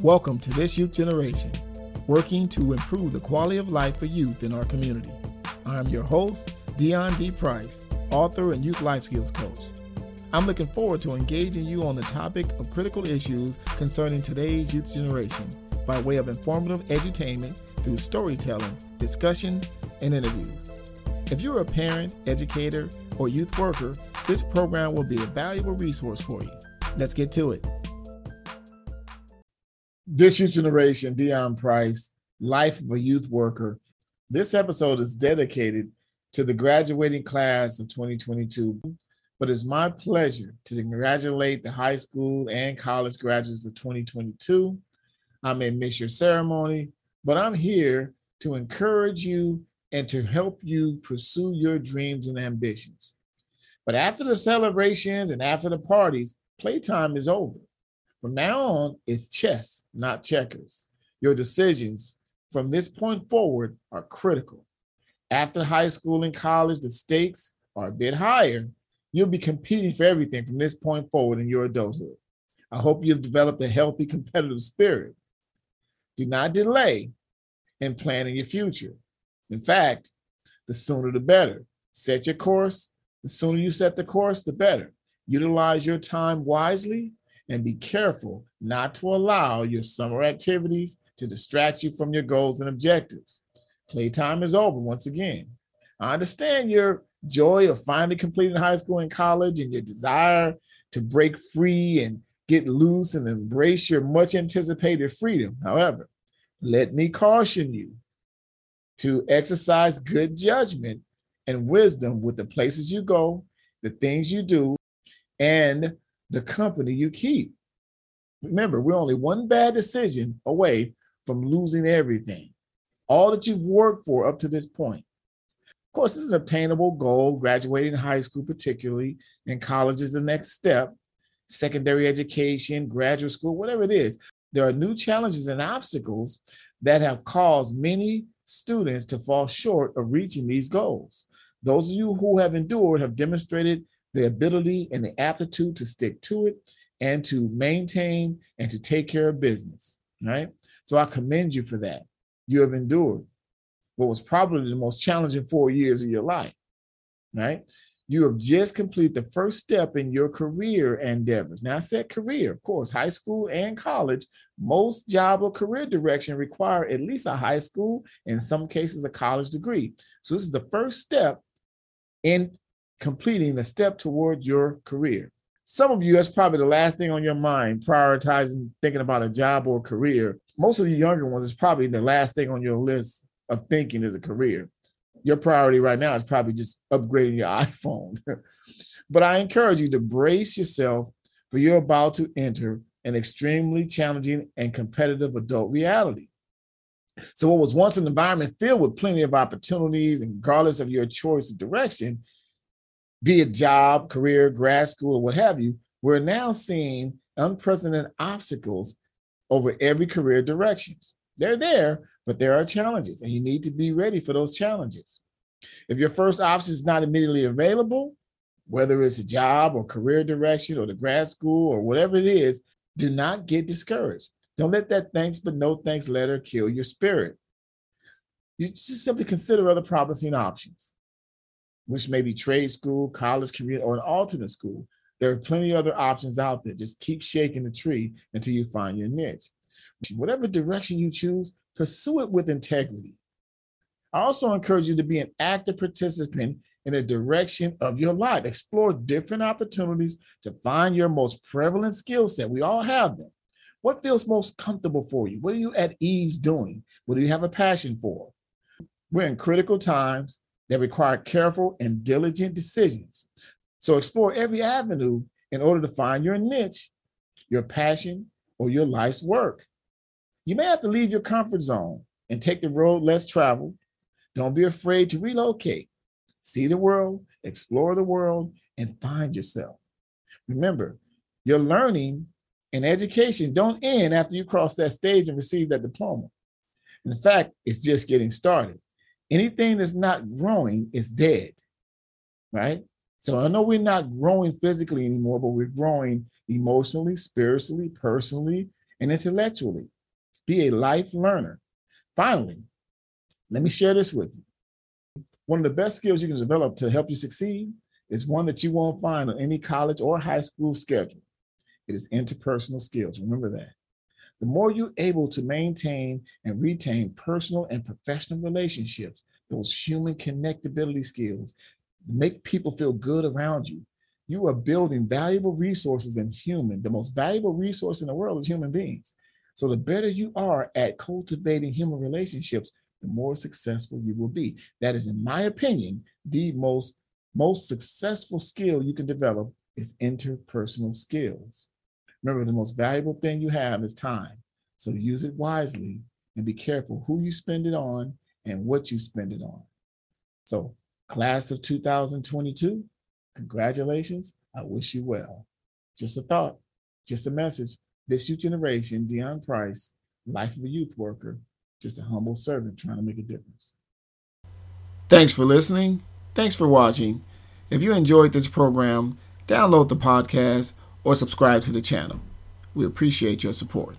Welcome to this youth generation, working to improve the quality of life for youth in our community. I'm your host, Deon D. Price, author and youth life skills coach. I'm looking forward to engaging you on the topic of critical issues concerning today's youth generation by way of informative edutainment through storytelling, discussions, and interviews. If you're a parent, educator, or youth worker, this program will be a valuable resource for you. Let's get to it. This youth generation, Deon Price, Life of a Youth Worker. This episode is dedicated to the graduating class of 2022, but it's my pleasure to congratulate the high school and college graduates of 2022. I may miss your ceremony, but I'm here to encourage you and to help you pursue your dreams and ambitions. But after the celebrations and after the parties, playtime is over. From now on, it's chess, not checkers. Your decisions from this point forward are critical. After high school and college, the stakes are a bit higher. You'll be competing for everything from this point forward in your adulthood. I hope you've developed a healthy competitive spirit. Do not delay in planning your future. In fact, the sooner the better. Set your course. The sooner you set the course, the better. Utilize your time wisely and be careful not to allow your summer activities to distract you from your goals and objectives. Playtime is over once again. I understand your joy of finally completing high school and college and your desire to break free and get loose and embrace your much anticipated freedom. However, let me caution you to exercise good judgment and wisdom with the places you go, the things you do, and the company you keep. Remember, we're only one bad decision away from losing everything, all that you've worked for up to this point. Of course, this is an obtainable goal, graduating high school, particularly, and college is the next step, secondary education, graduate school, whatever it is. There are new challenges and obstacles that have caused many students to fall short of reaching these goals. Those of you who have endured have demonstrated the ability and the aptitude to stick to it and to maintain and to take care of business, right? So I commend you for that. You have endured what was probably the most challenging four years of your life, right? You have just completed the first step in your career endeavors. Now, I said career, of course, high school and college. Most job or career direction require at least a high school, in some cases, a college degree. So, this is the first step in completing a step towards your career. Some of you, that's probably the last thing on your mind, prioritizing thinking about a job or career. Most of the younger ones, is probably the last thing on your list of thinking is a career your priority right now is probably just upgrading your iPhone. but I encourage you to brace yourself for you're about to enter an extremely challenging and competitive adult reality. So, what was once an environment filled with plenty of opportunities, and regardless of your choice of direction, be it job, career, grad school, or what have you, we're now seeing unprecedented obstacles over every career directions. They're there, but there are challenges, and you need to be ready for those challenges. If your first option is not immediately available, whether it's a job or career direction or the grad school or whatever it is, do not get discouraged. Don't let that thanks but no thanks letter kill your spirit. You just simply consider other promising options, which may be trade school, college, community, or an alternate school. There are plenty of other options out there. Just keep shaking the tree until you find your niche. Whatever direction you choose, pursue it with integrity. I also encourage you to be an active participant in the direction of your life. Explore different opportunities to find your most prevalent skill set. We all have them. What feels most comfortable for you? What are you at ease doing? What do you have a passion for? We're in critical times that require careful and diligent decisions. So explore every avenue in order to find your niche, your passion, or your life's work. You may have to leave your comfort zone and take the road less traveled. Don't be afraid to relocate. See the world, explore the world, and find yourself. Remember, your learning and education don't end after you cross that stage and receive that diploma. In fact, it's just getting started. Anything that's not growing is dead, right? So I know we're not growing physically anymore, but we're growing emotionally, spiritually, personally, and intellectually. Be a life learner. Finally, let me share this with you. One of the best skills you can develop to help you succeed is one that you won't find on any college or high school schedule. It is interpersonal skills. Remember that. The more you're able to maintain and retain personal and professional relationships, those human connectability skills, make people feel good around you. You are building valuable resources in human. The most valuable resource in the world is human beings. So the better you are at cultivating human relationships, the more successful you will be. That is, in my opinion, the most most successful skill you can develop is interpersonal skills. Remember, the most valuable thing you have is time. So use it wisely and be careful who you spend it on and what you spend it on. So Class of 2022, congratulations. I wish you well. Just a thought, just a message. This youth generation, Deon Price, life of a youth worker, just a humble servant trying to make a difference. Thanks for listening. Thanks for watching. If you enjoyed this program, download the podcast or subscribe to the channel. We appreciate your support.